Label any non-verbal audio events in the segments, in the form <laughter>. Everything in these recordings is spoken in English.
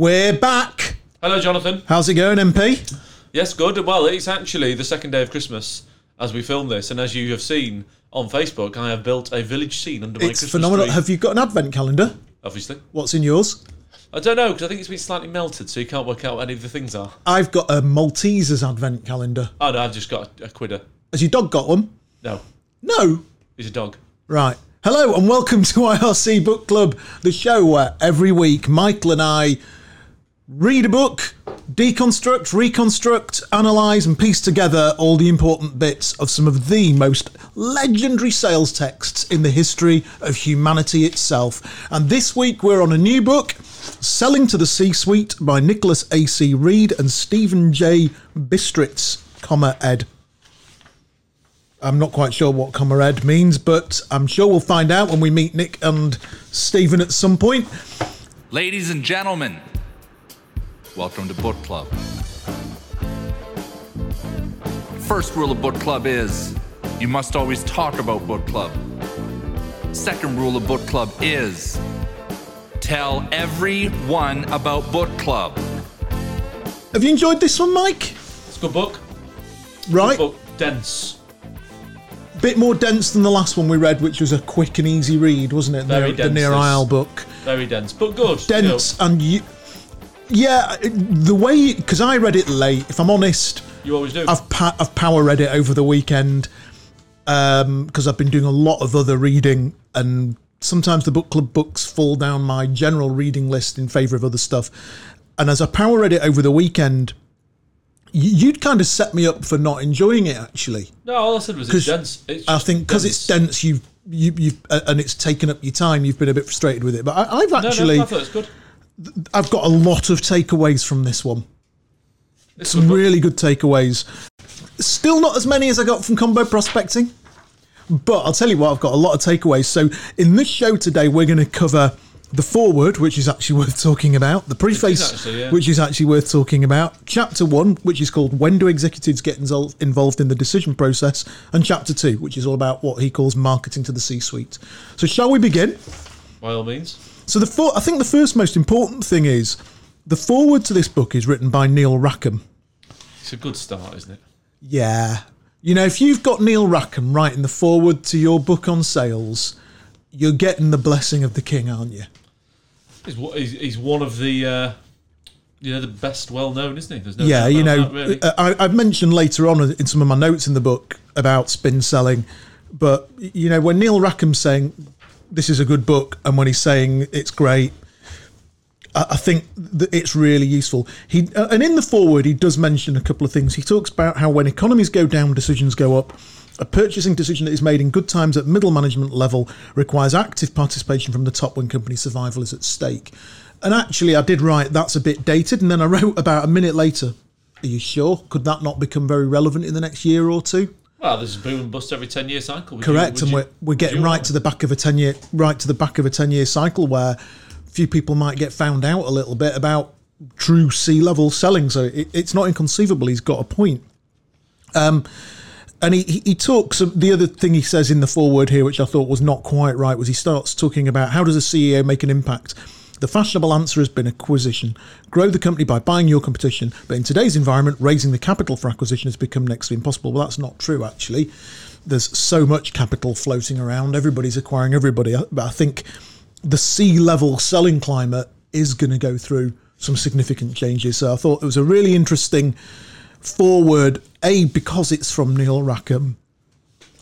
We're back. Hello, Jonathan. How's it going, MP? Yes, good. Well, it's actually the second day of Christmas as we film this, and as you have seen on Facebook, I have built a village scene under my It's Christmas phenomenal. tree. Have you got an advent calendar? Obviously, What's in yours? I don't know because I think it's been slightly melted, so you can't work out what any of the things are. I've got a Maltesers advent calendar. Oh no, I've just got a, a quidder. Has your dog got one? No, No. he's a dog. Right. Hello and welcome to IRC Book Club, the show where every week Michael and I read a book, deconstruct, reconstruct, analyse, and piece together all the important bits of some of the most legendary sales texts in the history of humanity itself. And this week we're on a new book, Selling to the C Suite by Nicholas A.C. Read and Stephen J. Bistritz, comma Ed. I'm not quite sure what comma Ed means, but I'm sure we'll find out when we meet Nick and Stephen at some point. Ladies and gentlemen, welcome to Book Club. First rule of Book Club is you must always talk about Book Club. Second rule of Book Club is tell everyone about Book Club. Have you enjoyed this one, Mike? It's a good book. Right? Book dense. Bit more dense than the last one we read, which was a quick and easy read, wasn't it? Very the, the Nir. Eyal book. Very dense, but good. Dense and you. Yeah, the way because I read it late. If I'm honest, You, always do. I've pa- I've power read it over the weekend because I've been doing a lot of other reading, and sometimes the book club books fall down my general reading list in favour of other stuff. And as I power read it over the weekend, you'd kind of set me up for not enjoying it. Actually, no, all I said was it's dense. It's I think because it's dense, you've you, you've uh, and it's taken up your time. You've been a bit frustrated with it, but I, I've No, no, actually I thought it's good. I've got a lot of takeaways from this one. A Some really good takeaways. Still not as many as I got from combo prospecting, but I'll tell you what, I've got a lot of takeaways. So in this show today, we're going to cover the foreword, which is actually <laughs> worth talking about, the preface, actually, yeah. which is actually worth talking about, chapter one, which is called "When Do Executives Get Involved in the Decision Process," and chapter two, which is all about what he calls marketing to the C-suite. So shall we begin? by all means. So the for- I think the first most important thing is the foreword to this book is written by Neil Rackham. It's a good start, isn't it? Yeah. You know, if you've got Neil Rackham writing the foreword to your book on sales, you're getting the blessing of the king, aren't you? He's, he's, he's one of the, uh, you know, the best well known, isn't he? There's no yeah, you know, really. uh, I, I've mentioned later on in some of my notes in the book about spin selling, but you know, when Neil Rackham's saying this is a good book, and when he's saying it's great, I, think that it's really useful. He uh, and in the foreword, he does mention a couple of things. He talks about how when economies go down, decisions go up. A purchasing decision that is made in good times at middle management level requires active participation from the top when company survival is at stake. And actually, I did write that's a bit dated, and then I <laughs> wrote about a minute later. Are you sure? Could that not become very relevant in the next year or two? Well, there's a boom and bust every 10 year cycle. Would Correct, would and you- we're, we're getting right to the back of a ten year, right to the back of a ten year cycle where few people might get found out a little bit about true C level selling. So it, it's not inconceivable. He's got a point. Um, and he, he, he talks. The other thing he says in the foreword here, which I thought was not quite right, was he starts talking about how does a CEO make an impact. The fashionable answer has been acquisition. Grow the company by buying your competition. But in today's environment, raising the capital for acquisition has become next to impossible. Well, that's not true, actually. There's so much capital floating around. Everybody's acquiring everybody. Uh, but I think the C level selling climate is going to go through some significant changes. So I thought it was a really interesting foreword, A, because it's from Neil Rackham.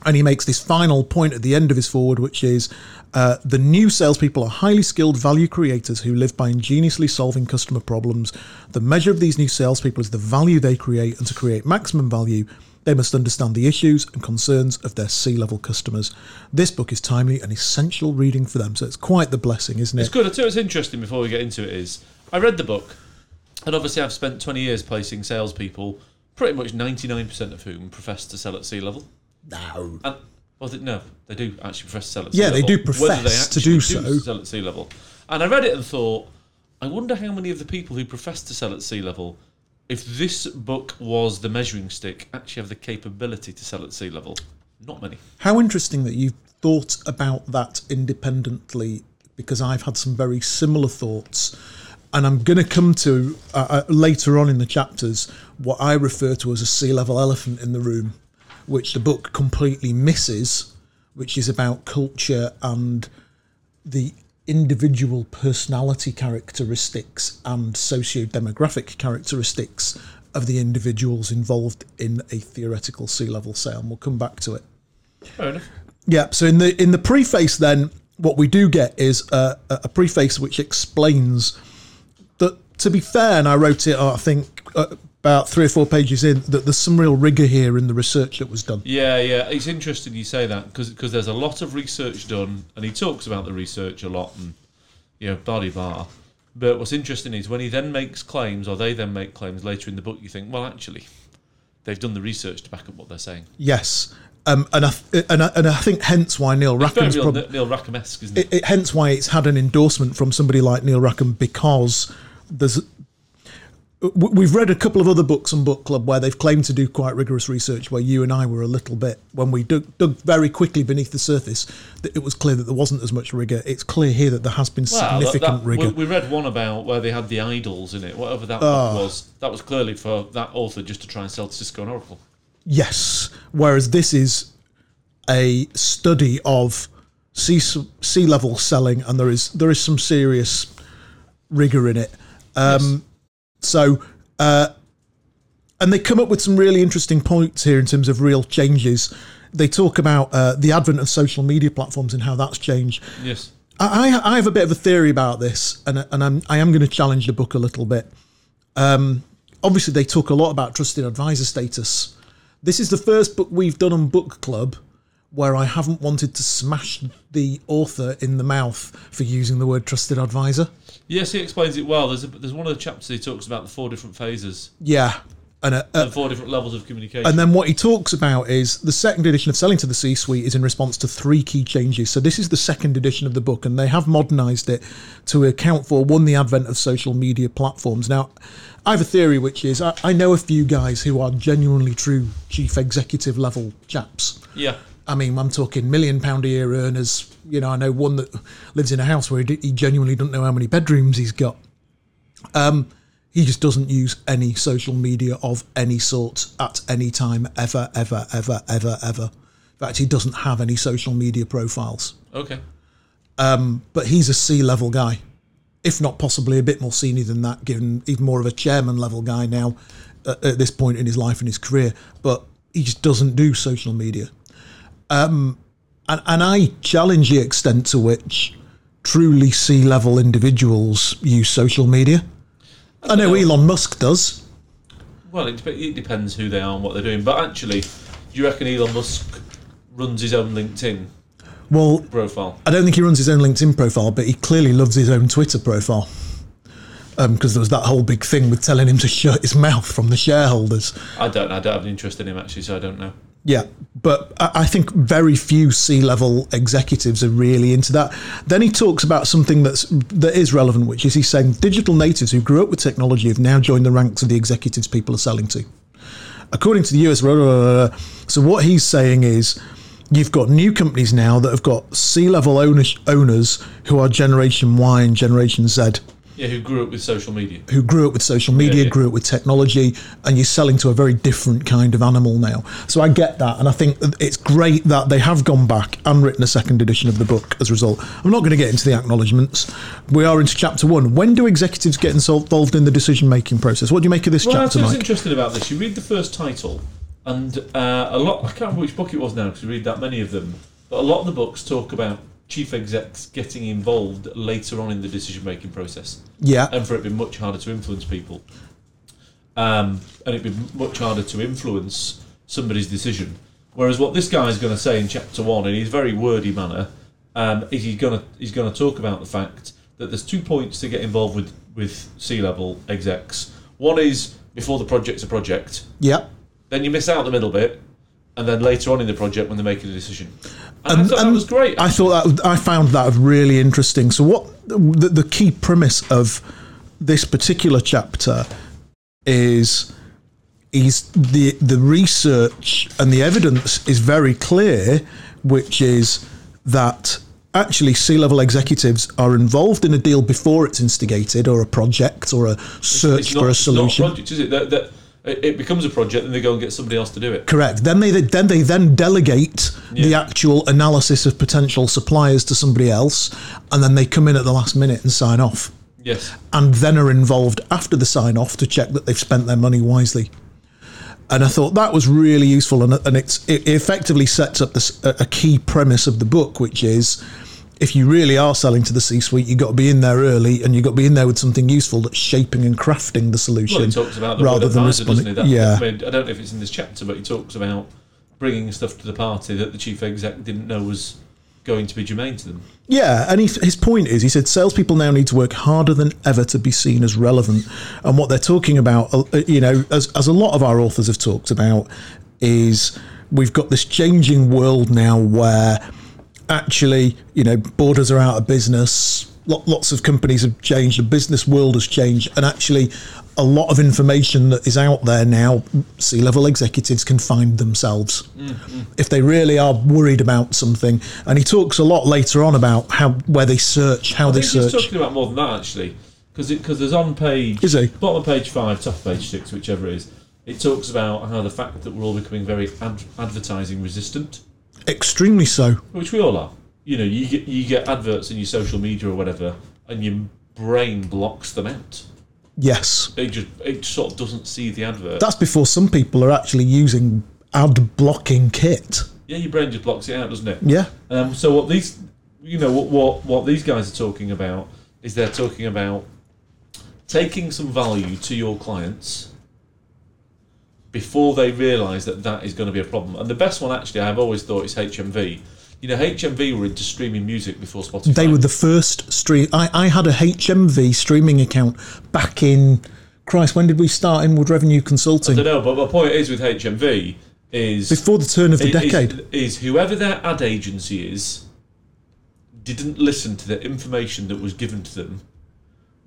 And he makes this final point at the end of his foreword, which is uh, the new salespeople are highly skilled value creators who live by ingeniously solving customer problems. The measure of these new salespeople is the value they create, and to create maximum value, they must understand the issues and concerns of their C level customers. This book is timely and essential reading for them, so it's quite the blessing, isn't it? It's good. I tell you what's interesting before we get into it is I read the book, and obviously I've spent 20 years placing salespeople, pretty much 99% of whom profess to sell at C level. No. And well, they, no, they do actually profess to sell at C level. Yeah, they do profess to actually do so. sell at C level. And I read it and thought, I wonder how many of the people who profess to sell at C level, if this book was the measuring stick, actually have the capability to sell at C level. Not many. How interesting that you've thought about that independently because I've had some very similar thoughts. and I'm going to come to uh, uh, later on in the chapters what I refer to as a C level elephant in the room, which the book completely misses, which is about culture and the individual personality characteristics and socio-demographic characteristics of the individuals involved in a theoretical C level sale. And we'll come back to it. Fair enough. Yeah. So in the in the preface, then what we do get is a, a preface which explains that. To be fair, and I wrote it, I think, uh, about three or four pages in, that there's some real rigor here in the research that was done. Yeah, yeah. It's interesting you say that because there's a lot of research done, and he talks about the research a lot, and you know, blah blah. But what's interesting is when he then makes claims, or they then make claims later in the book, you think, well, actually, they've done the research to back up what they're saying. Yes. Um, and I th- and I, and I think hence why Neil Rackham's real prob- Neil Rackham-esque, isn't it? it, it, hence why it's had an endorsement from somebody like Neil Rackham because there's we've read a couple of other books on book club where they've claimed to do quite rigorous research where you and I were a little bit when we dug, dug very quickly beneath the surface that it was clear that there wasn't as much rigor it's clear here that there has been Well, significant that- rigor We, we read one about where they had the idols in it, whatever that Ah. was. That was clearly for that author just to try and sell to Cisco and Oracle. Yes. Whereas this is a study of sea C level selling, and there is there is some serious rigor in it. Um, So, uh, and they come up with some really interesting points here in terms of real changes. They talk about uh, the advent of social media platforms and how that's changed. Yes. I, I have a bit of a theory about this, and and I'm I am going to challenge the book a little bit. Um, obviously, they talk a lot about trusted advisor status. This is the first book we've done on Book Club where I haven't wanted to smash the author in the mouth for using the word trusted advisor. Yes, he explains it well. There's a, there's one of the chapters he talks about the four different phases Yeah, and uh, uh, and four different levels of communication. And then what he talks about is the second edition of Selling to the C Suite is in response to three key changes. So this is the second edition of the book, and they have modernized it to account for one, the advent of social media platforms. Now, I have a theory, which is I, I know a few guys who are genuinely true chief executive level chaps. yeah. I mean, I'm talking million pound a year earners. You know, I know one that lives in a house where he, d- he genuinely doesn't know how many bedrooms he's got. Um, he just doesn't use any social media of any sort at any time, ever, ever, ever, ever, ever. In fact, he doesn't have any social media profiles. Okay. But he's a C level guy, if not possibly a bit more senior than that, given even more of a chairman level guy now at, at this point in his life and his career. But he just doesn't do social media. Um, and, and I challenge the extent to which truly C level individuals use social media. I know Elon Musk does. Well, it, it depends who they are and what they're doing. But actually, do you reckon Elon Musk runs his own LinkedIn Well, profile? I don't think he runs his own LinkedIn profile, but he clearly loves his own Twitter profile. Um, because there was that whole big thing with telling him to shut his mouth from the shareholders. I don't. I don't have an interest in him actually, so I don't know. Yeah, but I think very few C-level executives are really into that. Then he talks about something that's that is relevant, which is he's saying digital natives who grew up with technology have now joined the ranks of the executives people are selling to. According to the US, blah, blah, blah, so what he's saying is you've got new companies now that have got C-level owners who are Generation Y and Generation Z Yeah, who grew up with social media? who grew up with social media, yeah. grew up with technology, and you're selling to a very different kind of animal now. So I get that, and I think it's great that they have gone back and written a second edition of the book as a result. I'm not going to get into the acknowledgements. We are into chapter one. When do executives get involved in the decision making process? What do you make of this Well, chapter, what's Mike? interesting about this. You read the first title, and uh, a lot. I can't remember which book it was now because you read that many of them. But a lot of the books talk about chief execs getting involved later on in the decision making process, Yeah, and for it being much harder to influence people, um, and it'd be much harder to influence somebody's decision. Whereas what this guy is going to say in chapter one, in his very wordy manner, um, is he's going to he's going to talk about the fact that there's two points to get involved with with C level execs. One is before the project's a project, yeah. then you miss out the middle bit, and then later on in the project when they're making a decision. And, And- I thought that was great. I thought that I found that really interesting. So, what the, the key premise of this particular chapter is is the the research and the evidence is very clear, which is that actually C-level executives are involved in a deal before it's instigated, or a project, or a search It's not, for a it's not solution. project, is it? That, that, it it becomes a project, and they go and get somebody else to do it. Correct. Then they then they then delegate the actual analysis of potential suppliers to somebody else, and then they come in at the last minute and sign off, Yes. and then are involved after the sign off to check that they've spent their money wisely. And I thought that was really useful, and, and it's it effectively sets up this a key premise of the book, which is if you really are selling to the C-suite, you've got to be in there early, and you've got to be in there with something useful that's shaping and crafting the solution Well, he talks about the rather than advisor, responding. That, yeah, I, mean, I don't know if it's in this chapter, but he talks about bringing stuff to the party that the chief exec didn't know was going to be germane to them. Yeah, and he, his point is, he said salespeople now need to work harder than ever to be seen as relevant. And what they're talking about, uh, you know, as, as a lot of our authors have talked about, is we've got this changing world now where actually, you know, borders are out of business. Lots of companies have changed. The business world has changed, and actually, a lot of information that is out there now, C-level executives can find themselves mm-hmm. if they really are worried about something. And he talks a lot later on about how where they search, how I they think he's talking about more than that actually, because because there's on page Is he? bottom of page five, top of page six, whichever it is. It talks about how the fact that we're all becoming very ad- advertising resistant, Extremely so. which we all are. You know, you get you get adverts in your social media or whatever, and your brain blocks them out. Yes, It just it sort of doesn't see the advert. that's before some people are actually using ad blocking kit. yeah, your brain just blocks it out, doesn't it? Yeah, Um, so what these, you know, what, what what these guys are talking about is they're talking about taking some value to your clients before they realise that that is going to be a problem. And the best one, actually, I've always thought is HMV. You know, HMV were into streaming music before Spotify. they were the first stream. I, I had a HMV streaming account back in. Christ, when did we start Inward Revenue Consulting? I don't know, but my point is with HMV is Before the turn of the is- decade. is whoever their ad agency is didn't listen to the information that was given to them,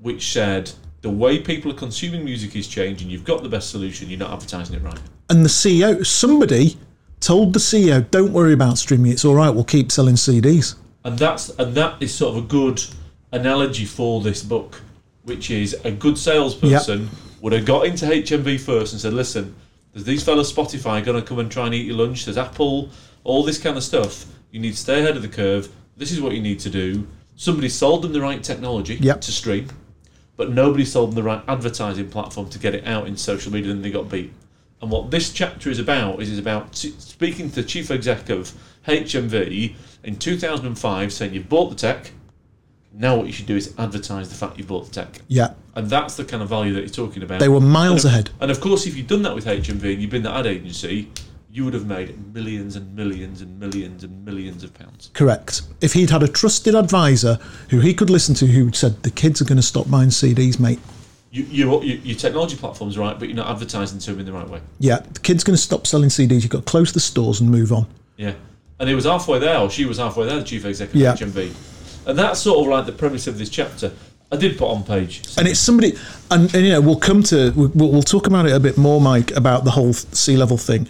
which said the way people are consuming music is changing. You've got the best solution. You're not advertising it right. and the CEO, somebody told the CEO, "Don't worry about streaming. It's all right. We'll keep selling CDs." And that's and that is sort of a good analogy for this book, which is a good salesperson would have got into HMV first and said, "Listen, there's these fellas Spotify going to come and try and eat your lunch. There's Apple, all this kind of stuff. You need to stay ahead of the curve. This is what you need to do." Somebody sold them the right technology Yep. to stream, but nobody sold them the right advertising platform to get it out in social media, and they got beat. And what this chapter is about is is about t- speaking to the chief exec of HMV in 2005, saying you've bought the tech. Now what you should do is advertise the fact you bought the tech, Yeah, and that's the kind of value that you're talking about. they were miles and of, ahead. And of course, if you'd done that with HMV and you'd been the ad agency, you would have made millions and millions and millions and millions of pounds. Correct. If he'd had a trusted advisor who he could listen to, who said the kids are going to stop buying CDs, mate. You, you, you, your technology platform's right, but you're not advertising to them in the right way. Yeah, the kids going to stop selling CDs. You've got to close the stores and move on. Yeah. And he was halfway there, or she was halfway there, the chief executive Yeah. of HMV. And that's sort of like the premise of this chapter. I did put on page. And it's somebody, and, and you know, we'll come to, we'll, we'll talk about it a bit more, Mike, about the whole C level thing.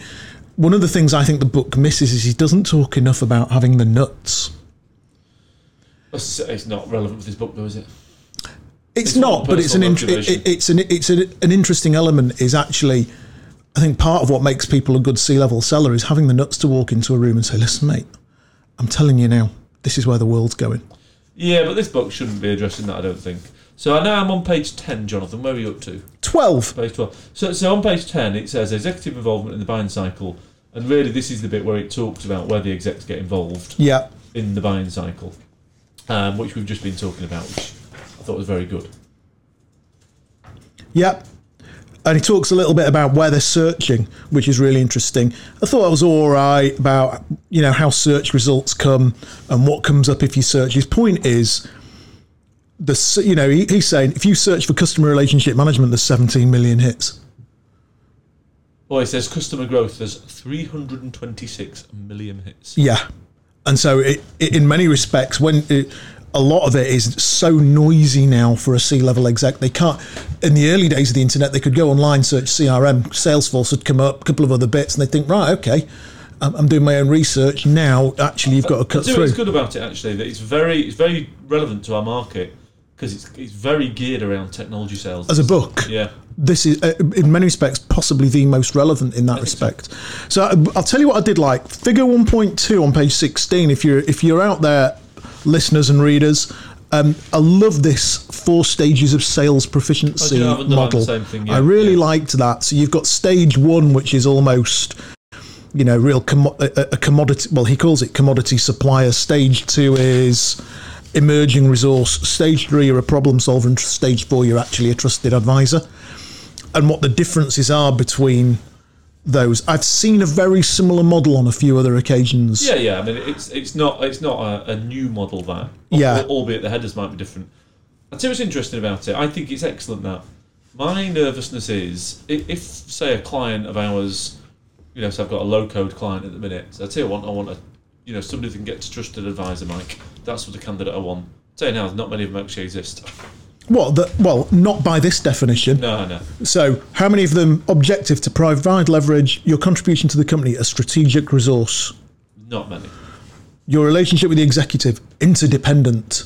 One of the things I think the book misses is he doesn't talk enough about having the nuts. It's not relevant with this book, though, is it? It's, It's not, but it's an int- it, it's an it's an, an interesting element. Is actually, I think part of what makes people a good C level seller is having the nuts to walk into a room and say, "Listen, mate, I'm telling you now, this is where the world's going." Yeah, but this book shouldn't be addressing that, I don't think. So I now I'm on page 10, Jonathan. Where are you up to? Twelve. Page 12. So, so on page 10, it says executive involvement in the buying cycle. And really, this is the bit where it talks about where the execs get involved Yeah, in the buying cycle, um, which we've just been talking about, which I thought was very good. yeah. And he talks a little bit about where they're searching, which is really interesting. I thought it was all right about you know how search results come and what comes up if you search. His point is the you know he, he's saying if you search for customer relationship management, there's 17 million hits. Well, it says customer growth, there's 326 million hits. Yeah, and so it, it in many respects, when it, a lot of it is so noisy now for a C-level exec, they can't. In the early days of the internet, they could go online, search CRM, Salesforce would come up, a couple of other bits, and they think, right, okay, I'm, I'm doing my own research now. Actually, you've got to cut through. what's good about it actually that it's very it's very relevant to our market because it's it's very geared around technology sales. As a book, yeah. this is, uh, in many respects, possibly the most relevant in that respect. So uh, I'll tell you what I did like. Figure 1.2 on page 16. If you're if you're out there, listeners and readers, um, I love this four stages of sales proficiency Oh, do you have underlined the model. same thing? I really yeah. liked that. So you've got stage one, which is almost you know, real commo- a, a commodity. Well, he calls it commodity supplier. Stage two is emerging resource. Stage three, you're a problem solver, and stage four, you're actually a trusted advisor. And what the differences are between those, I've seen a very similar model on a few other occasions. Yeah, yeah. I mean, it's it's not it's not a, a new model that. Yeah. Albeit the headers might be different. I tell you what's interesting about it. I think it's excellent that my nervousness is if say a client of ours, you know, so I've got a low code client at the minute. So I tell you what, I want a, you know, somebody that can get to trusted advisor, Mike. That's what the candidate I want. Tell you now, not many of them actually exist. What? The, well, not by this definition. No, no. So, how many of them objective to provide leverage your contribution to the company a strategic resource? Not many. Your relationship with the executive interdependent.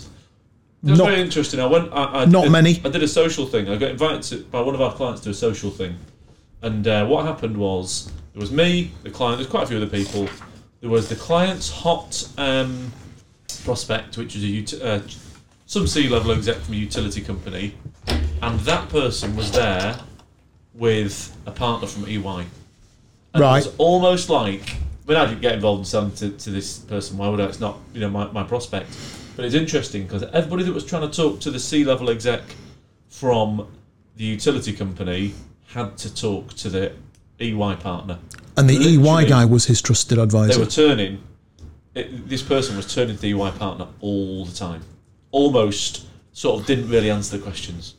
That's Not- very interesting. I went. I, I Not did, many. I did a social thing. I got invited to, by one of our clients to a social thing, and uh, what happened was there was me, the client. There's quite a few other people. There was the client's hot um, prospect, which was a ut- uh, some C-level exec from a utility company, and that person was there with a partner from EY. And Right. It was almost like. I mean, I didn't get involved in selling to, to this person. Why would I? It's not, you know, my, my prospect. But it's interesting because everybody that was trying to talk to the C-level exec from the utility company had to talk to the EY partner. And the EY guy was his trusted advisor. They were turning. It, this person was turning to the EY partner all the time. Almost sort of didn't really answer the questions.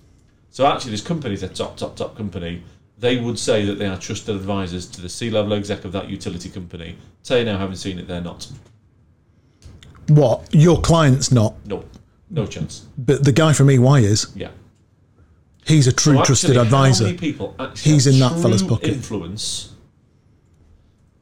So actually, this company is a top, top, top company. They would say that they are trusted advisors to the C-level exec of that utility company. Tell you now, having seen it, they're not. what? Your client's not, No, no chance. but the guy from EY is. Yeah. He's a true So trusted advisor. How many people actually He's have in that fella's pocket. Influence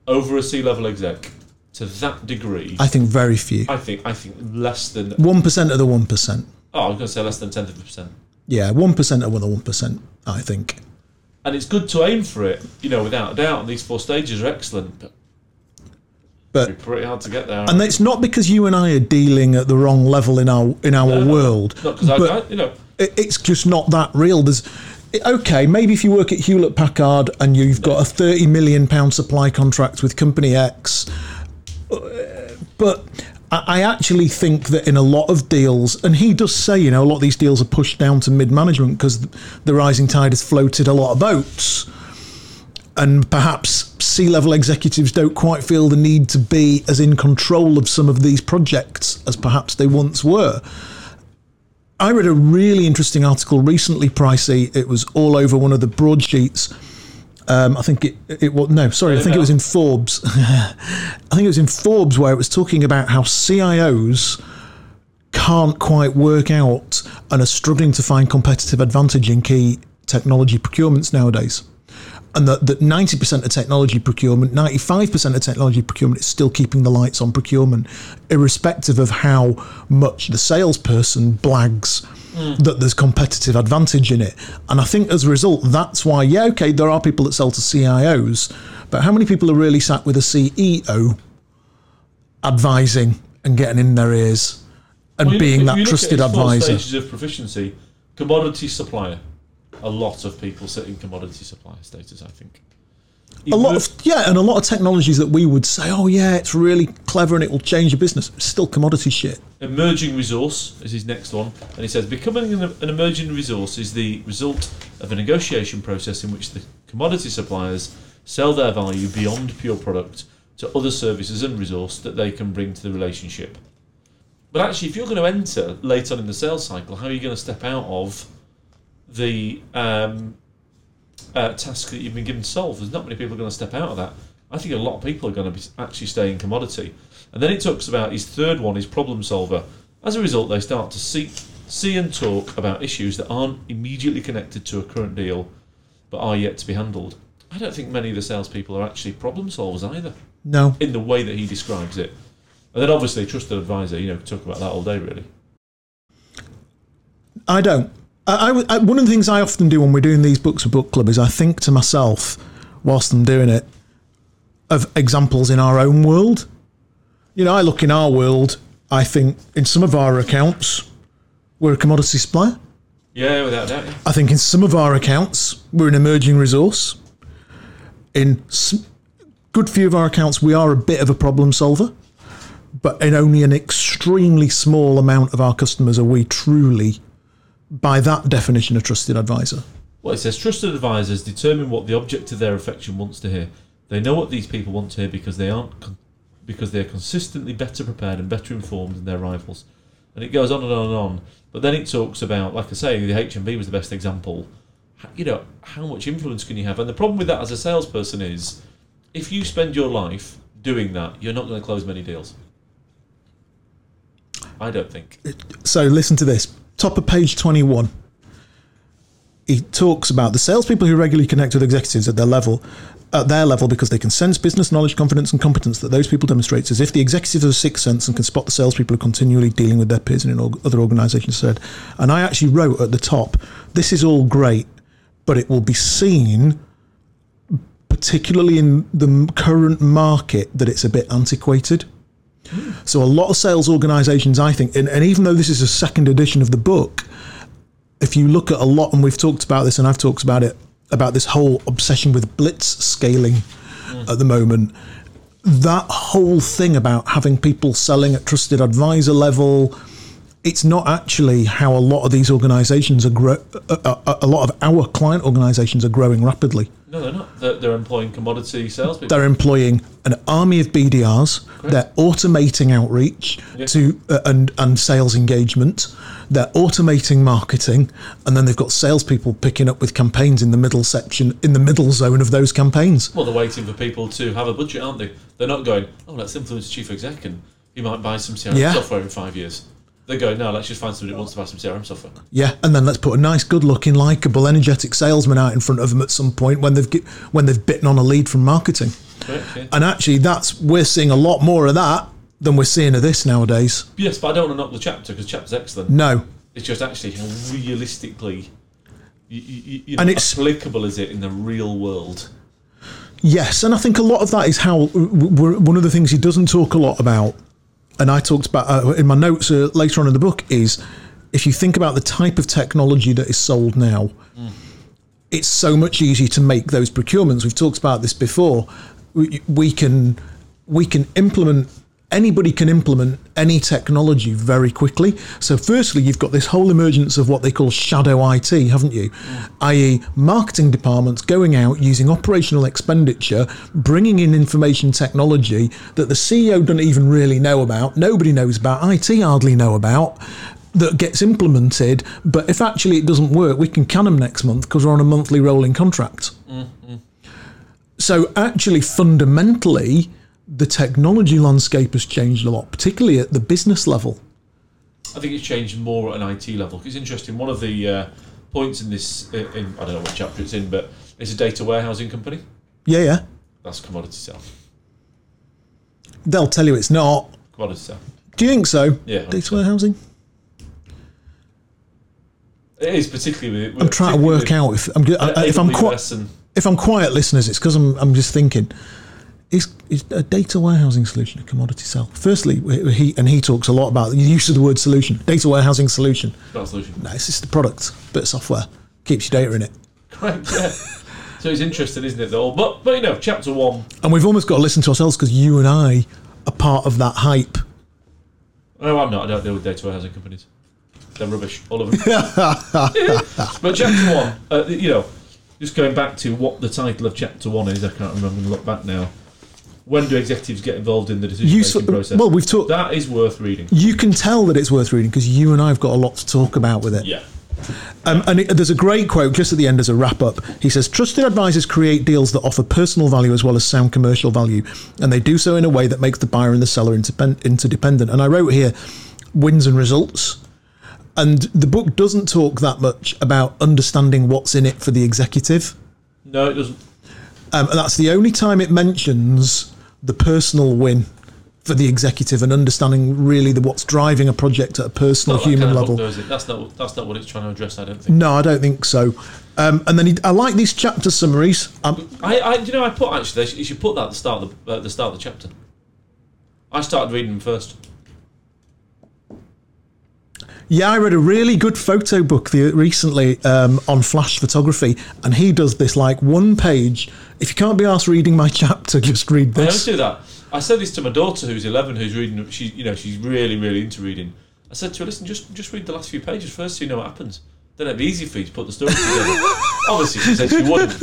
over a C-level exec to that degree. I think very few. I think I think less than. One percent of the one percent. Oh, I was going to say less than tenth of a percent. Yeah, one percent of the one percent. I think. And it's good to aim for it, you know, without a doubt. And these four stages are excellent, but But it's pretty hard to get there. and it's not because you and I are dealing at the wrong level in our in our world. Not because I, you know, it- it's just not that real. There's okay, maybe if you work at Hewlett Packard and you've got a thirty million pound supply contract with Company X, uh, but I actually think that in a lot of deals, and he does say, you know, a lot of these deals are pushed down to mid management because the rising tide has floated a lot of boats. And perhaps C level executives don't quite feel the need to be as in control of some of these projects as perhaps they once were. I read a really interesting article recently, Pricey. It was all over one of the broadsheets. Um, I think it, it was, no, sorry, I think it was in Forbes. <laughs> I think it was in Forbes where it was talking about how CIOs can't quite work out and are struggling to find competitive advantage in key technology procurements nowadays. And that, that 90% of technology procurement, 95% of technology procurement is still keeping the lights on procurement, irrespective of how much the salesperson blags hmm. that there's competitive advantage in it. And I think as a result, that's why, yeah, okay, there are people that sell to CIOs, but how many people are really sat with a CEO advising and getting in their ears and Well, being that you look at trusted advisor? Stages of proficiency, commodity supplier. A lot of people sit in commodity supplier status. I think. A lot of yeah, and a lot of technologies that we would say, oh yeah, it's really clever and it will change your business. It's still commodity shit. Emerging resource is his next one, and he says becoming an, an emerging resource is the result of a negotiation process in which the commodity suppliers sell their value beyond pure product to other services and resource that they can bring to the relationship. But actually, if you're going to enter late on in the sales cycle, how are you going to step out of the um, uh, task that you've been given to solve? There's not many people going to step out of that. I think a lot of people are going to be actually stay in commodity. And then it talks about his third one is problem solver. As a result, they start to see, see and talk about issues that aren't immediately connected to a current deal, but are yet to be handled. I don't think many of the salespeople are actually problem solvers either. No. in the way that he describes it. And then obviously, trusted advisor, you know, talk about that all day, really. I don't. I, I one of the things I often do when we're doing these books for book club is I think to myself, whilst I'm doing it, of examples in our own world. You know, I look in our world. I think in some of our accounts, we're a commodity supplier. Yeah, without doubt. Yeah. I think in some of our accounts, we're an emerging resource. In s- good few of our accounts, we are a bit of a problem solver. But in only an extremely small amount of our customers are we truly, by that definition, a trusted advisor. Well, it says trusted advisors determine what the object of their affection wants to hear. They know what these people want to hear because they aren't con- because they are consistently better prepared and better informed than their rivals. And it goes on and on and on. But then it talks about, like I say, the HMV was the best example. You know, how much influence can you have? And the problem with that as a salesperson is, if you spend your life doing that, you're not going to close many deals. I don't think. So listen to this. Top of page 21. He talks about the salespeople who regularly connect with executives at their level, at their level, because they can sense business knowledge, confidence, and competence that those people demonstrate, as if the executives have sixth sense and can spot the salespeople who are continually dealing with their peers in other organisations. Said, and I actually wrote at the top, "This is all great, but it will be seen." Particularly in the current market, that it's a bit antiquated. So a lot of sales organizations, I think, and, and even though this is a second edition of the book, if you look at a lot, and we've talked about this, and I've talked about it, about this whole obsession with blitz scaling mm. at the moment, that whole thing about having people selling at trusted advisor level, it's not actually how a lot of these organizations are grow. A, a, a lot of our client organizations are growing rapidly. No, they're not. They're, they're employing commodity salespeople. They're employing an army of BDRs. They're automating outreach Yeah. to uh, and and sales engagement. They're automating marketing, and then they've got salespeople picking up with campaigns in the middle section, in the middle zone of those campaigns. Well, they're waiting for people to have a budget, aren't they? They're not going, oh, let's influence chief exec and he might buy some CRM Yeah. software in five years. They're going, no, let's just find somebody who wants to buy some CRM software. Yeah, and then let's put a nice, good-looking, likable, energetic salesman out in front of them at some point when they've when they've bitten on a lead from marketing. Yeah. And actually, that's we're seeing a lot more of that than we're seeing of this nowadays. Yes, but I don't want to knock the chapter because chapter's excellent. No, It's just actually how realistically you, you, you know, And it's- applicable is it in the real world? Yes, and I think a lot of that is how one of the things he doesn't talk a lot about, and I talked about uh, in my notes uh, later on in the book, is if you think about the type of technology that is sold now, it's so much easier to make those procurements. We've talked about this before. We, we can we can implement anybody can implement any technology very quickly. So, firstly, you've got this whole emergence of what they call shadow IT, haven't you? Mm. I.e., marketing departments going out using operational expenditure, bringing in information technology that the CEO doesn't even really know about, nobody knows about, IT hardly know about. That gets implemented, but if actually it doesn't work, we can can them next month because we're on a monthly rolling contract. Mm, mm. So actually, fundamentally, the technology landscape has changed a lot, particularly at the business level. I think it's changed more at an IT level. It's interesting. One of the uh, points in this, in, in, I don't know what chapter it's in, but it's a data warehousing company. Yeah, yeah. That's commodity sale. They'll tell you it's not. Commodity sale. Do you think so? Yeah, Data warehousing. It is particularly. With, I'm trying to work out if I'm I- if I'm quiet. If I'm quiet, listeners, it's because I'm I'm just thinking. Is, a data warehousing solution a commodity sell? Firstly, he and he talks a lot about the use of the word solution. Data warehousing solution. not a solution. No, it's just the product, bit of software, keeps your data in it. Correct. Yeah. so it's interesting, isn't it? Though, but but you know, chapter one. And we've almost got to listen to ourselves because you and I are part of that hype. No, I'm not. I don't deal with data warehousing companies. They're rubbish, all of them. <laughs> <laughs> but chapter one, uh, you know, just going back to what the title of chapter one is, I can't remember. I'm going to look back now. When do executives get involved in the decision making process? well, we've talked. that is worth reading. You can tell that it's worth reading because you and I have got a lot to talk about with it. Yeah. Um, and it, there's a great quote just at the end as a wrap up. He says, Trusted advisors create deals that offer personal value as well as sound commercial value, and they do so in a way that makes the buyer and the seller interdependent. And I wrote here wins and results. And the book doesn't talk that much about understanding what's in it for the executive. No, it doesn't. Um, and that's the only time it mentions the personal win for the executive and understanding really the what's driving a project at a personal human level. though. That's not that's not what it's trying to address. I don't think. No, I don't think so. Um, and then he, I like these chapter summaries. Um, I, I you know I put actually you should put that at the start of the, uh, the start of the chapter. I started reading them first. Yeah, I read a really good photo book the, recently um, on flash photography, and he does this like one page. If you can't be asked reading my <laughs> chapter, just read this. I always do that. I said this to my daughter, who's eleven, who's reading. She, you know, she's really, really into reading. I said to her, "Listen, just just read the last few pages first, so you know what happens. Then it'd be easy for you to put the story together." <laughs> Obviously, she said she <laughs> wouldn't.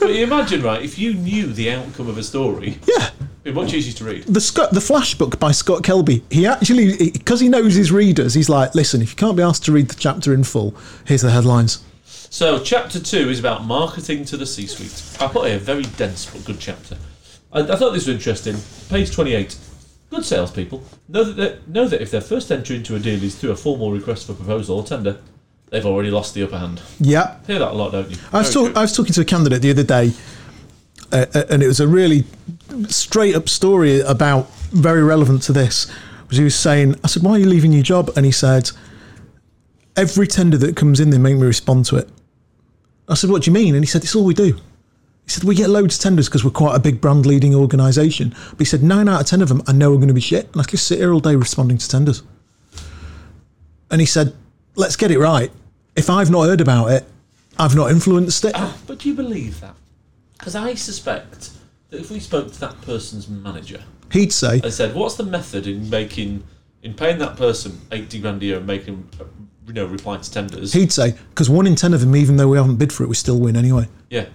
But you imagine, right? If you knew the outcome of a story, Yeah. it'd be much easier to read. The Scott, the Flash book by Scott Kelby. He actually, because he knows his readers, he's like, listen, if you can't be asked to read the chapter in full, here's the headlines. So, chapter two is about marketing to the C-suite. I put here a very dense but good chapter. I, I thought this was interesting. Page twenty-eight. Good salespeople know that know that if their first entry into a deal is through a formal request for proposal or tender, they've already lost the upper hand. Yeah. Hear that a lot, don't you? I was, talk. I was talking to a candidate the other day, uh, uh, and it was a really straight up story about very relevant to this. Was he was saying, I said, "Why are you leaving your job?" And he said, "Every tender that comes in, they make me respond to it." I said, "What do you mean?" And he said, "It's all we do." He said, "We get loads of tenders because we're quite a big brand leading organisation." But he said, nine out of ten of them, I know are going to be shit, and I just sit here all day responding to tenders." And he said, "Let's get it right. If I've not heard about it, I've not influenced it." Ah, but do you believe that? Because I suspect that if we spoke to that person's manager He'd say, "I said, "What's the method in making, in paying that person eighty grand a year and making, you know, reply to tenders?" he'd say, because one in ten of them, even though we haven't bid for it, we still win anyway. yeah,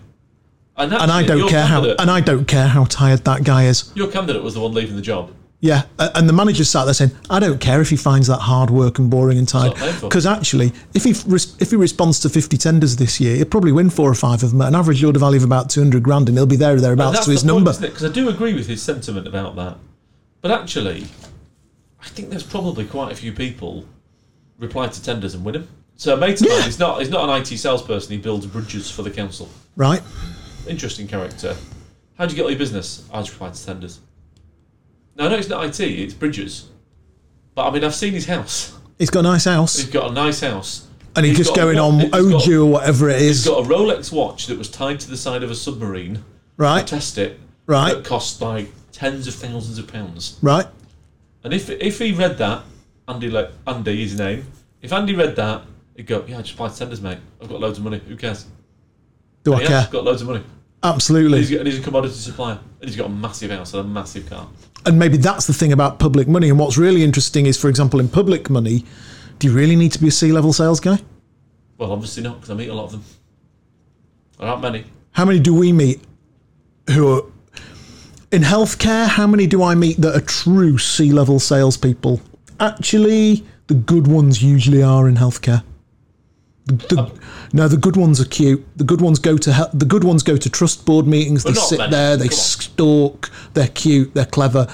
and, And I don't care how, and I don't care how tired that guy is. Your candidate was the one leaving the job. Yeah, and the manager sat there saying, "I don't care if he finds that hard work and boring and tired, It's not painful. because actually, if he if he responds to fifty tenders this year, he'll probably win four or five of them at an average order value of about two hundred grand, and he'll be there or thereabouts to his point, number." Because I do agree with his sentiment about that. But actually, I think there's probably quite a few people reply to tenders and win them. So a mate of mine, he's not he's not an IT salesperson. He builds bridges for the council. Right? Interesting character. How do you get all your business? I just reply to tenders. No, no, it's not IT. It's bridges. But I mean, I've seen his house. He's got a nice house, He's got a nice house. and he's, he's just got a going on he's OJU or whatever it He's is. got a Rolex watch that was tied to the side of a submarine. Right? To test it. Right. That cost like tens of thousands of pounds. Right? And if if he read that, Andy like Andy his name. If Andy read that, he'd go, "Yeah, just to tenders, mate. I've got loads of money. Who cares?" Do I And has care? got loads of money. Absolutely. And he's, and he's a commodity supplier. And he's got a massive house and a massive car. and maybe that's the thing about public money. And what's really interesting is, for example, in public money, do you really need to be a C level sales guy? Well, obviously not, because I meet a lot of them. There aren't many. How many do we meet who are in healthcare? How many do I meet that are true C level salespeople? Actually, the good ones usually are in healthcare. The, the, no, the good ones are cute. The good ones go to the good ones go to trust board meetings. They sit many. there. They Come on. stalk. They're cute. They're clever.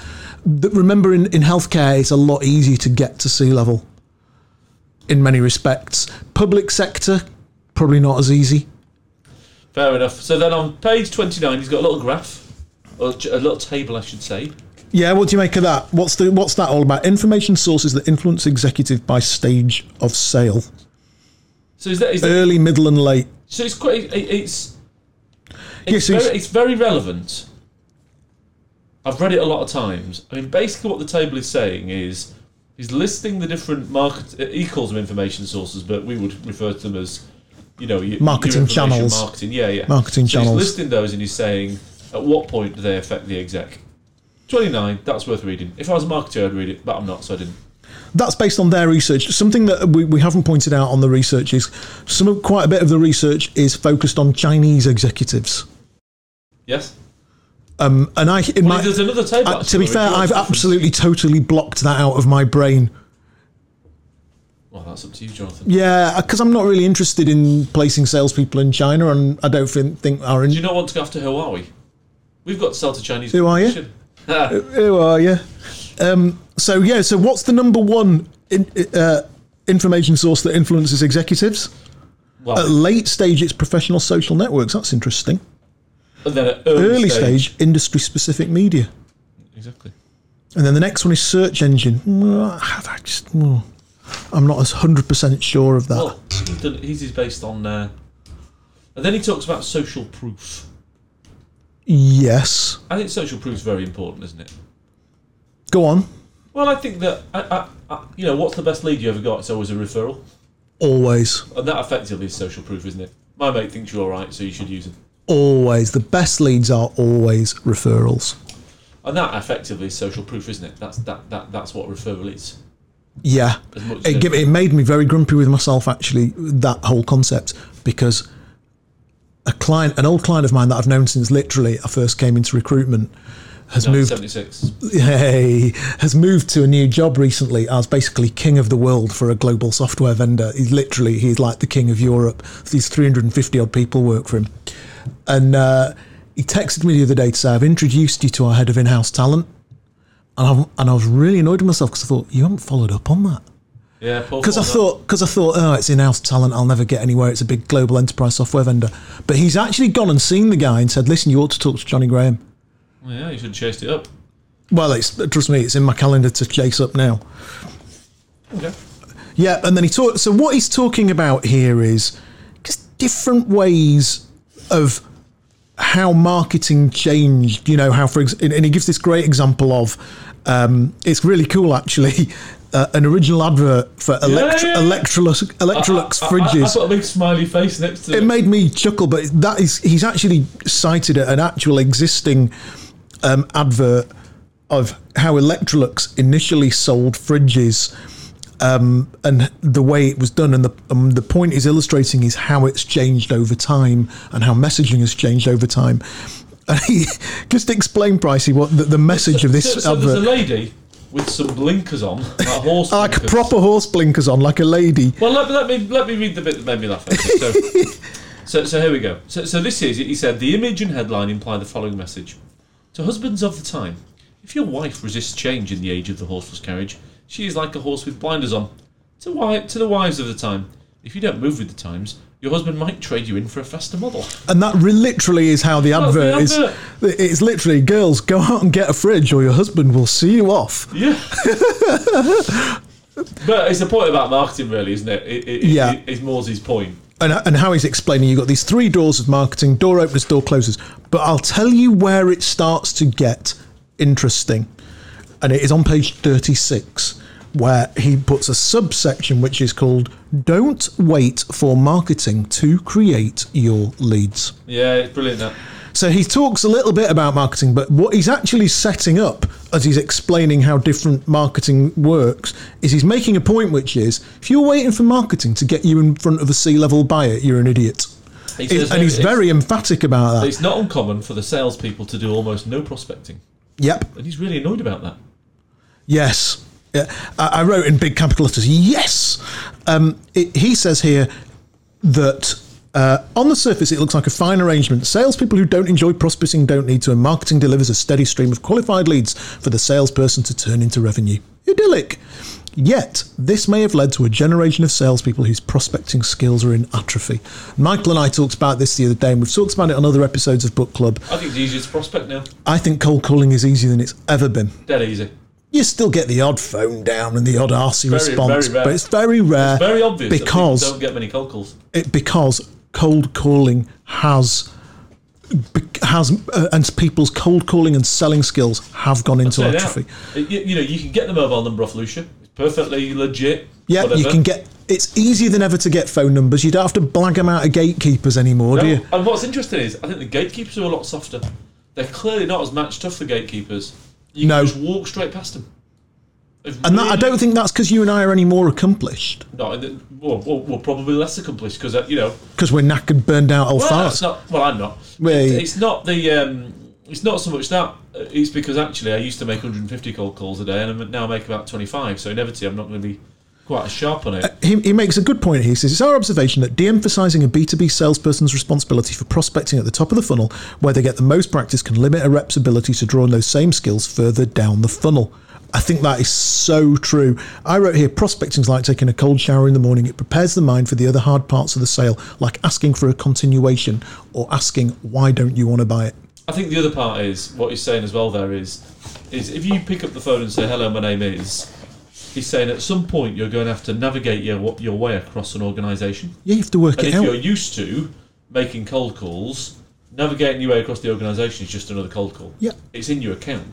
The- remember, in, in healthcare, it's a lot easier to get to C level. In many respects, public sector probably not as easy. Fair enough. So then on page 29, he's got a little graph, or a little table, I should say. Yeah, what do you make of that? What's the what's that all about? Information sources that influence executive by stage of sale, So is that, is that early, middle, and late. so it's quite it, it's Yes, it's, it's- very, it's very relevant. I've read it a lot of times. I mean, basically, what the table is saying is he's listing the different market. He calls them information sources, but we would refer to them as, you know, your, Marketing your channels. Marketing, yeah, yeah. Marketing so channels. He's listing those, and he's saying at what point do they affect the exec. Twenty nine. That's worth reading. If I was a marketer, I'd read it, but I'm not, so I didn't. That's based on their research. Something that we, we haven't pointed out on the research is some of, quite a bit of the research is focused on Chinese executives. Yes. Um, and I, in Well, my, there's another table. uh, to be fair, I've difference. absolutely totally blocked that out of my brain. Well, that's up to you, Jonathan. Yeah, because I'm not really interested in placing salespeople in China, and I don't think, think our. In- Do you not want to go after Huawei? We've got to sell to Chinese. Who are you? <laughs> Who are you? Um, so yeah, so what's the number one in, uh, information source that influences executives? well, At late stage, it's professional social networks. That's interesting. and then at Early, early, stage, industry specific media. exactly. And then the next one is search engine. I just, I'm not as hundred percent sure of that. Well, he's, is based on. Uh, and then he talks about social proof. yes, I think social proof is very important, isn't it? Go on. Well, I think that I, I, I, you know what's the best lead you ever got? It's always a referral, Always, and that effectively is social proof, isn't it? My mate thinks you're all right, so you should use him, always. The best leads are always referrals. and that effectively is social proof, isn't it? That's that, that that's what referral is. Yeah, As much as it, give- it made me very grumpy with myself actually that whole concept because a client, an old client of mine that I've known since literally I first came into recruitment, has moved. Seventy six. Hey, has moved to a new job recently as basically king of the world for a global software vendor. He's literally he's like the king of Europe. These 350 odd people work for him, and uh, he texted me the other day to say I've introduced you to our head of in-house talent, and I and I was really annoyed with myself because I thought you haven't followed up on that. Yeah, Because I thought, because I thought, oh, it's in-house talent. I'll never get anywhere. It's a big global enterprise software vendor. But he's actually gone and seen the guy and said, "Listen, you ought to talk to Johnny Graham." Yeah, you should have chased it up. Well, it's trust me, it's in my calendar to chase up now. Okay. Yeah, and then he talk. So what he's talking about here is just different ways of how marketing changed. You know how, for ex- and he gives this great example of. Um, it's really cool, actually. <laughs> Uh, an original advert for Electr- yeah, yeah. Electrolux, Electrolux I, I, fridges. I, put a big smiley face next to it it. made me chuckle, but that is he's actually cited an actual existing um, advert of how Electrolux initially sold fridges um, and the way it was done, and the um, the point is illustrating is how it's changed over time and how messaging has changed over time. And he <laughs> just explain, Pricey, what the, the message of this so, so there's a lady with some blinkers on, like horse <laughs> Like blinkers. proper horse blinkers on, like a lady. Well, let, let me let me read the bit that made me laugh. So, <laughs> so, so here we go. So, so this is he said the image and headline imply the following message: to husbands of the time, if your wife resists change in the age of the horseless carriage, she is like a horse with blinders on. To wi- to the wives of the time, if you don't move with the times, your husband might trade you in for a faster model. And that re- literally is how the That's the advert is. It's literally, girls, go out and get a fridge, or your husband will see you off. Yeah. <laughs> but it's the point about marketing, really, isn't it? it, it Yeah. It, it's Morsey's point. And, and how he's explaining, you've got these three doors of marketing: door openers, door closers. But I'll tell you where it starts to get interesting, and it is on page thirty-six, where he puts a subsection which is called "Don't wait for marketing to create your leads." Yeah, it's brilliant. That. So he talks a little bit about marketing, but what he's actually setting up as he's explaining how different marketing works is he's making a point, which is if you're waiting for marketing to get you in front of a C level buyer, you're an idiot. He says and he's very emphatic about that. It's not uncommon for the salespeople to do almost no prospecting, Yep. and he's really annoyed about that. Yes. Yeah. I, I wrote in big capital letters, yes. Um, it, he says here that uh, on the surface it looks like a fine arrangement. Salespeople who don't enjoy prospecting don't need to, and marketing delivers a steady stream of qualified leads for the salesperson to turn into revenue. Idyllic. Yet, this may have led to a generation of salespeople whose prospecting skills are in atrophy. Michael and I talked about this the other day, and we've talked about it on other episodes of Book Club. I think it's easier to prospect now. I think cold calling is easier than it's ever been Dead easy. you still get the odd phone down and the odd arsey Very, response, very but it's very rare. It's very obvious because don't get many cold calls. it, because cold calling has has uh, and people's cold calling and selling skills have gone into atrophy. You, you know, you can get the mobile number off Lusha. It's perfectly legit. Yeah, you can get. It's easier than ever to get phone numbers. You don't have to blag them out of gatekeepers anymore, do you? And what's interesting is, I think the gatekeepers are a lot softer. They're clearly not as match tough for gatekeepers. You No. can just walk straight past them. And that, I don't think that's because you and I are any more accomplished the, well, well, well, probably less accomplished because uh, you know. because we're knackered, burned out old Well, farts. not. Well, I'm not. Well, It's, it's not the. Um, it's not so much that. uh, It's because actually I used to make 150 cold calls a day, and I'm- now I make about 25. So inevitably, I'm not going to be quite as sharp on it. he, he makes a good point. He says it's our observation that de-emphasizing a B2B salesperson's responsibility for prospecting at the top of the funnel, where they get the most practice, can limit a rep's ability to draw on those same skills further down the funnel. I think that is so true. I wrote here prospecting is like taking a cold shower in the morning. It prepares the mind for the other hard parts of the sale, like asking for a continuation or asking, why don't you want to buy it? I think the other part is what he's saying as well. There is, is if you pick up the phone and say, "Hello, my name is," he's saying at some point you're going to have to navigate your your way across an organisation. Yeah, you have to work And it if out. If you're used to making cold calls, navigating your way across the organisation is just another cold call. Yeah. It's in your account,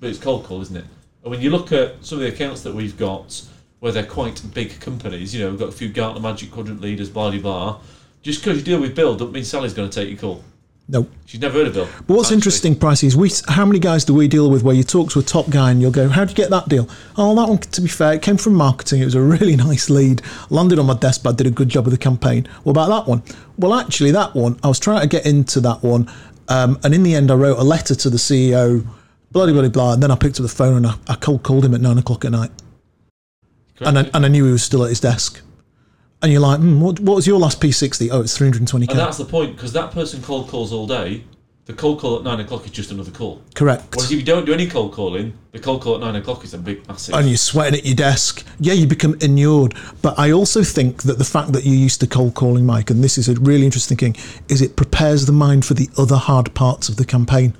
but it's cold call, isn't it? And when you look at some of the accounts that we've got, where they're quite big companies, you know, we've got a few Gartner Magic Quadrant leaders, blah blah blah. Just because you deal with Bill, doesn't mean Sally's going to take your call. No. She's never heard of Bill. But what's actually. interesting, Pricey, is we how many guys do we deal with where you talk to a top guy and you'll go, How'd you get that deal? Oh, that one, to be fair, it came from marketing. It was a really <laughs> nice lead. Landed on my desk, but I did a good job of the campaign. What about that one? Well, actually, that one, I was trying to get into that one. Um, and in the end, I wrote a letter to the CEO, blah, blah, blah, blah. And then I picked up the phone and I, I cold called him at nine o'clock at night. And I, and I knew he was still at his desk. And you're like, hmm, what, what was your last P60? Oh, it's 320k. And that's the point, because that person cold calls all day. The cold call at nine o'clock is just another call. Correct. Whereas if you don't do any cold calling, the cold call at nine o'clock is a big, massive. and you're sweating at your desk. Yeah, you become inured. But I also think that the fact that you're used to cold calling, Mike, and this is a really interesting thing, is it prepares the mind for the other hard parts of the campaign.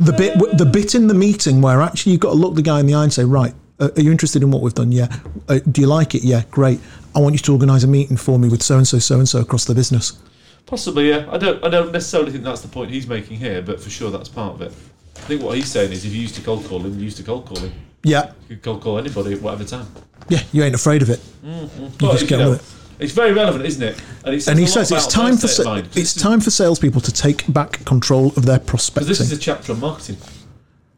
The bit, the bit in the meeting where actually you've got to look the guy in the eye and say, right, uh, are you interested in what we've done? Yeah. Uh, do you like it? Yeah, great. I want you to organise a meeting for me with so and so, so and so across the business. Possibly, yeah. I don't. I don't necessarily think that's the point he's making here, but for sure that's part of it. I think what he's saying is, if you used to cold calling, you used to cold calling. Yeah, You could cold call anybody at whatever time. yeah, you ain't afraid of it. But, just get know, with It's very relevant, isn't it? And, it says And he says it's time for sa- mind, it's time for salespeople to take back control of their prospecting. This is a chapter on marketing.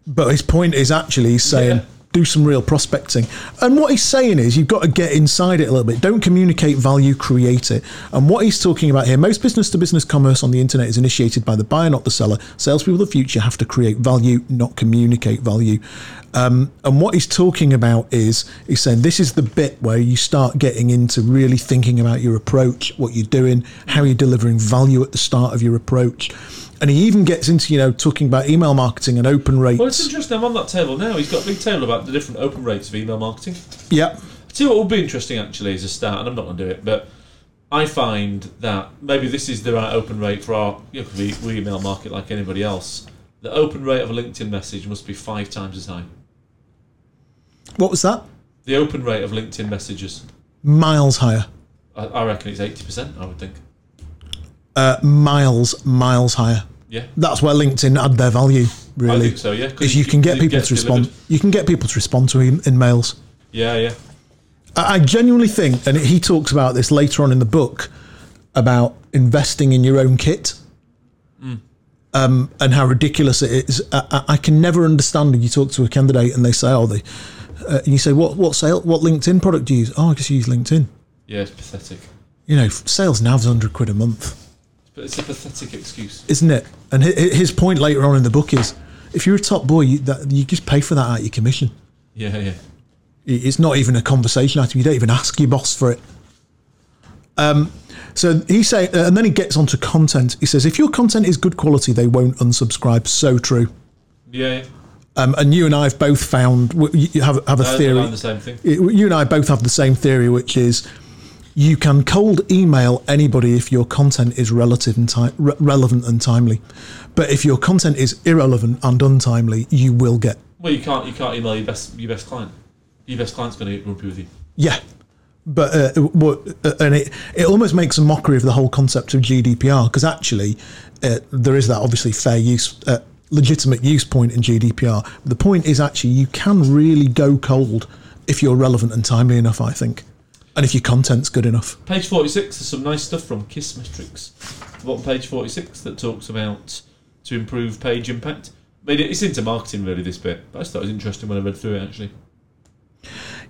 But his point is actually he's saying Yeah. Do some real prospecting. And what he's saying is you've got to get inside it a little bit. Don't communicate value, create it. And what he's talking about here, most business to business commerce on the internet is initiated by the buyer, not the seller. Salespeople of the future have to create value, not communicate value. Um, and what he's talking about is he's saying this is the bit where you start getting into really thinking about your approach, what you're doing, how you're delivering value at the start of your approach. And he even gets into, you know, talking about email marketing and open rates. Well, it's interesting. I'm on that table now. He's got a big table about the different open rates of email marketing. Yeah. See what would be interesting actually as a start, and I'm not going to do it, but I find that maybe this is the right open rate for our. You know, we, we email market like anybody else. The open rate of a LinkedIn message must be five times as high. What was that? The open rate of LinkedIn messages, Miles higher. I, I reckon it's eighty percent. I would think. Uh, miles, miles higher. Yeah, That's where LinkedIn add their value, Really, I think so. Yeah, Is you can get people gets to respond. delivered. You can get people to respond to in, InMails. Yeah, yeah. I I genuinely think, and he talks about this later on in the book, about investing in your own kit. Um, and how ridiculous it is. I, I can never understand you talk to a candidate and they say, "Oh, they," uh, and you say, "What what sale? What LinkedIn product do you use?" Oh, I just use LinkedIn. Yeah, it's pathetic. You know, Sales Nav's hundred quid a month. But it's a pathetic excuse. isn't it? And hi- hi- his point later on in the book is, if you're a top boy, you, that, you just pay for that out of your commission. Yeah, yeah. It's not even a conversation item. You don't even ask your boss for it. Um, so he say, uh, and then he gets onto content. He says, if your content is good quality, they won't unsubscribe. So true. Yeah, yeah. Um, and you and I have both found you have have a I theory. the same thing. You and I both have the same theory, which is you can cold email anybody if your content is relative and ti- re- relevant and timely. But if your content is irrelevant and untimely, you will get Well, you can't you can't email your best your best client. Your best client's going to get grumpy with you. yeah. But uh, what, uh, and it it almost makes a mockery of the whole concept of GDPR because actually uh, there is that obviously fair use. Uh, legitimate use point in GDPR. The point is actually you can really go cold if you're relevant and timely enough, I think. And if your content's good enough. Page 46, there's some nice stuff from Kissmetrics. Bottom page 46 that talks about to improve page impact. I mean, it's into marketing really, this bit, but I just thought it was interesting when I read through it actually.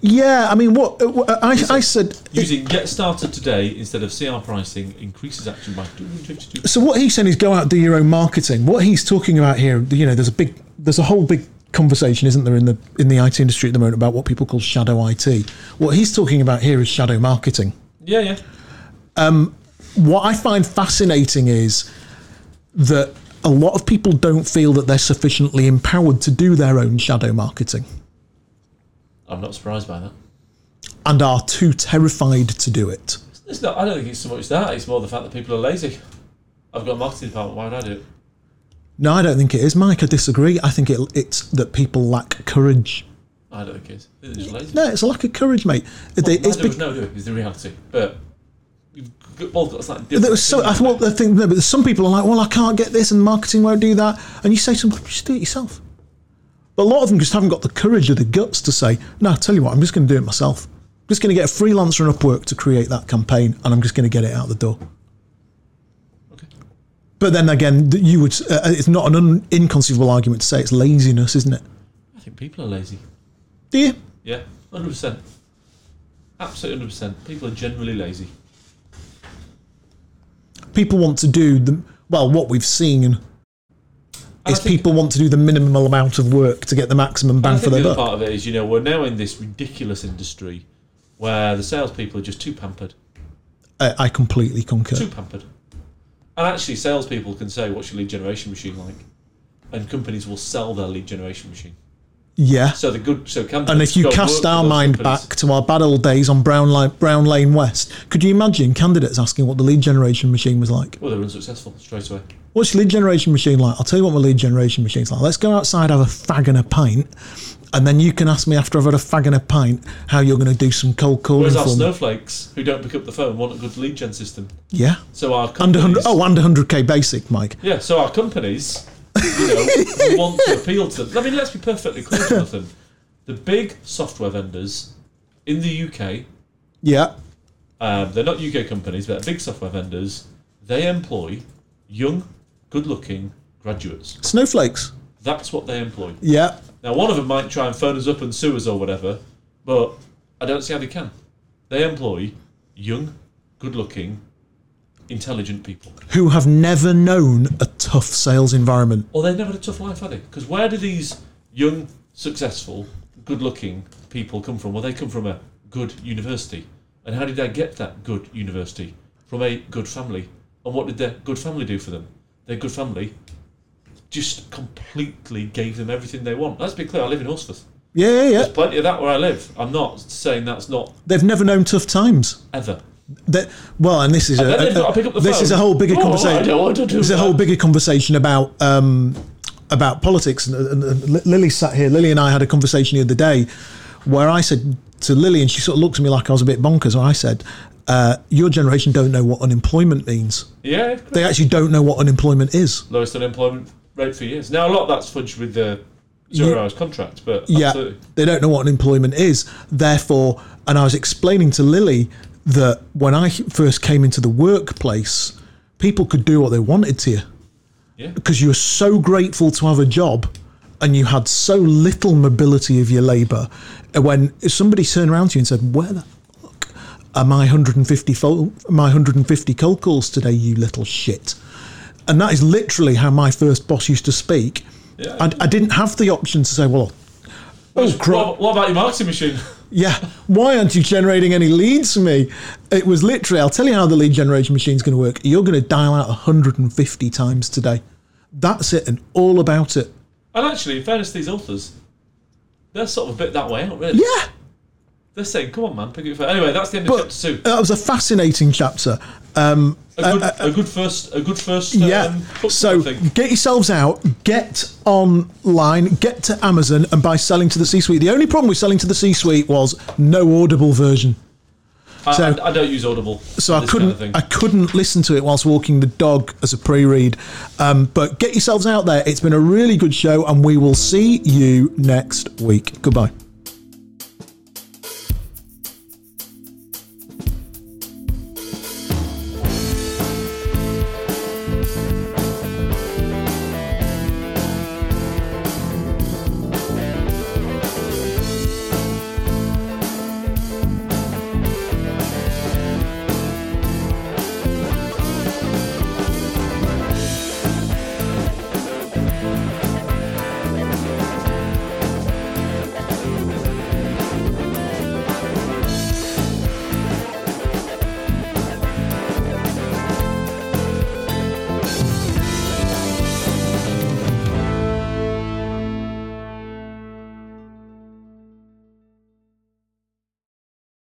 Yeah, I mean, what, uh, what I, I said. Using Get Started Today instead of CR pricing increases action by 252. So what he's saying is go out do your own marketing. What he's talking about here, you know, there's a big, there's a whole big conversation, isn't there, in the in the IT industry at the moment about what people call shadow IT. What he's talking about here is shadow marketing. Yeah, yeah. Um, what I find fascinating is that a lot of people don't feel that they're sufficiently empowered to do their own shadow marketing I'm not surprised by that. and are too terrified to do it. It's not, I don't think it's so much that, it's more the fact that people are lazy. I've got a marketing department, why would I do it? No, I don't think it is, Mike. I disagree. I think it, it's that people lack courage. I don't think it is. I just lazy. No, it's a lack of courage, mate. They- Well, it's be- of us know, do we, is the reality. But we've got- both got slightly there different. was so I opinions. thought the thing, no, but some people are like, well, I can't get this, and marketing won't do that. And you say to them, just do it yourself. But a lot of them just haven't got the courage or the guts to say, no, I tell you what, I'm just going to do it myself. I'm just going to get a freelancer and Upwork to create that campaign, and I'm just going to get it out the door. But then again, you would. Uh, it's not an un- inconceivable argument to say it's laziness, isn't it? I think people are lazy. Do you? Yeah, hundred percent. Absolutely hundred percent. People are generally lazy. People want to do the well. What we've seen is think- people want to do the minimal amount of work to get the maximum bang for their the other buck. part of it is, you know, we're now in this ridiculous industry where the salespeople are just too pampered, I, I completely concur. too pampered. And actually, salespeople can say, "What's your lead generation machine like?" And companies will sell their lead generation machine. Yeah. So the good, so candidates And if you cast our mind companies. back to our bad old days on Brown, Li- Brown Lane West, could you imagine candidates asking what the lead generation machine was like? well, they're unsuccessful straight away. What's your lead generation machine like? I'll tell you what my lead generation machine's like. Let's go outside, have a fag and a pint, and then you can ask me after I've had a fag and a pint how you're going to do some cold calling Whereas our for me. snowflakes who don't pick up the phone want a good lead gen system. Yeah. So our Under companies, 100, oh, under 100k basic, Mike. yeah. So our companies, you know, <laughs> want to appeal to. them. I mean, let's be perfectly clear, Jonathan. The big software vendors in the UK, Yeah. um, they're not UK companies, but they're big software vendors. They employ young, good-looking graduates. Snowflakes. That's what they employ. Yeah. Now, one of them might try and phone us up and sue us or whatever, but I don't see how they can. They employ young, good-looking, intelligent people. Who have never known a tough sales environment. Or they've never had a tough life, have they? Because where do these young, successful, good-looking people come from? Well, they come from a good university. And how did they get that good university? From a good family. And what did their good family do for them? Their good family just completely gave them everything they want. Let's be clear, I live in Horsforth. Yeah, yeah, yeah. There's plenty of that where I live. I'm not saying that's not They've never known tough times. ever. That, well, and this is a, then a- the this phone. is a whole bigger Oh, conversation. I don't want to do this is a whole bigger conversation about um, about politics. And, and, and Lily sat here. Lily and I had a conversation the other day where I said to Lily, and she sort of looked at me like I was a bit bonkers. Where I said, uh, "Your generation don't know what unemployment means. Yeah, They actually don't know what unemployment is." lowest unemployment rate for years. Now a lot of that's fudged with the zero hours contract, but Yeah, absolutely. they don't know what unemployment is. Therefore, and I was explaining to Lily that when I first came into the workplace, people could do what they wanted to you Yeah. because you were so grateful to have a job and you had so little mobility of your labour. And When somebody turned around to you and said, "Where the fuck are my 150 fol- my 150 cold calls today, you little shit?" And that is literally how my first boss used to speak. Yeah. I, I didn't have the option to say, "Well." Oh, crap. What, what about your marketing machine? Yeah. Why aren't you generating any leads for me? It was literally, I'll tell you how the lead generation machine's going to work. You're going to dial out 150 times today. That's it and all about it. And actually, in fairness to these authors, they're sort of a bit that way out, really. Yeah. They're come on, man, pick it up. Anyway, that's the end of But chapter two. that was a fascinating chapter. Um, A good, a good first, a good first. yeah. Um, so get yourselves out, get online, get to Amazon and buy Selling to the C Suite. The only problem with Selling to the C Suite was no audible version. I, so- I, I don't use Audible. so I couldn't Kind of. I couldn't listen to it whilst walking the dog as a pre-read. Um, but get yourselves out there. It's been a really good show, and we will see you next week. Goodbye.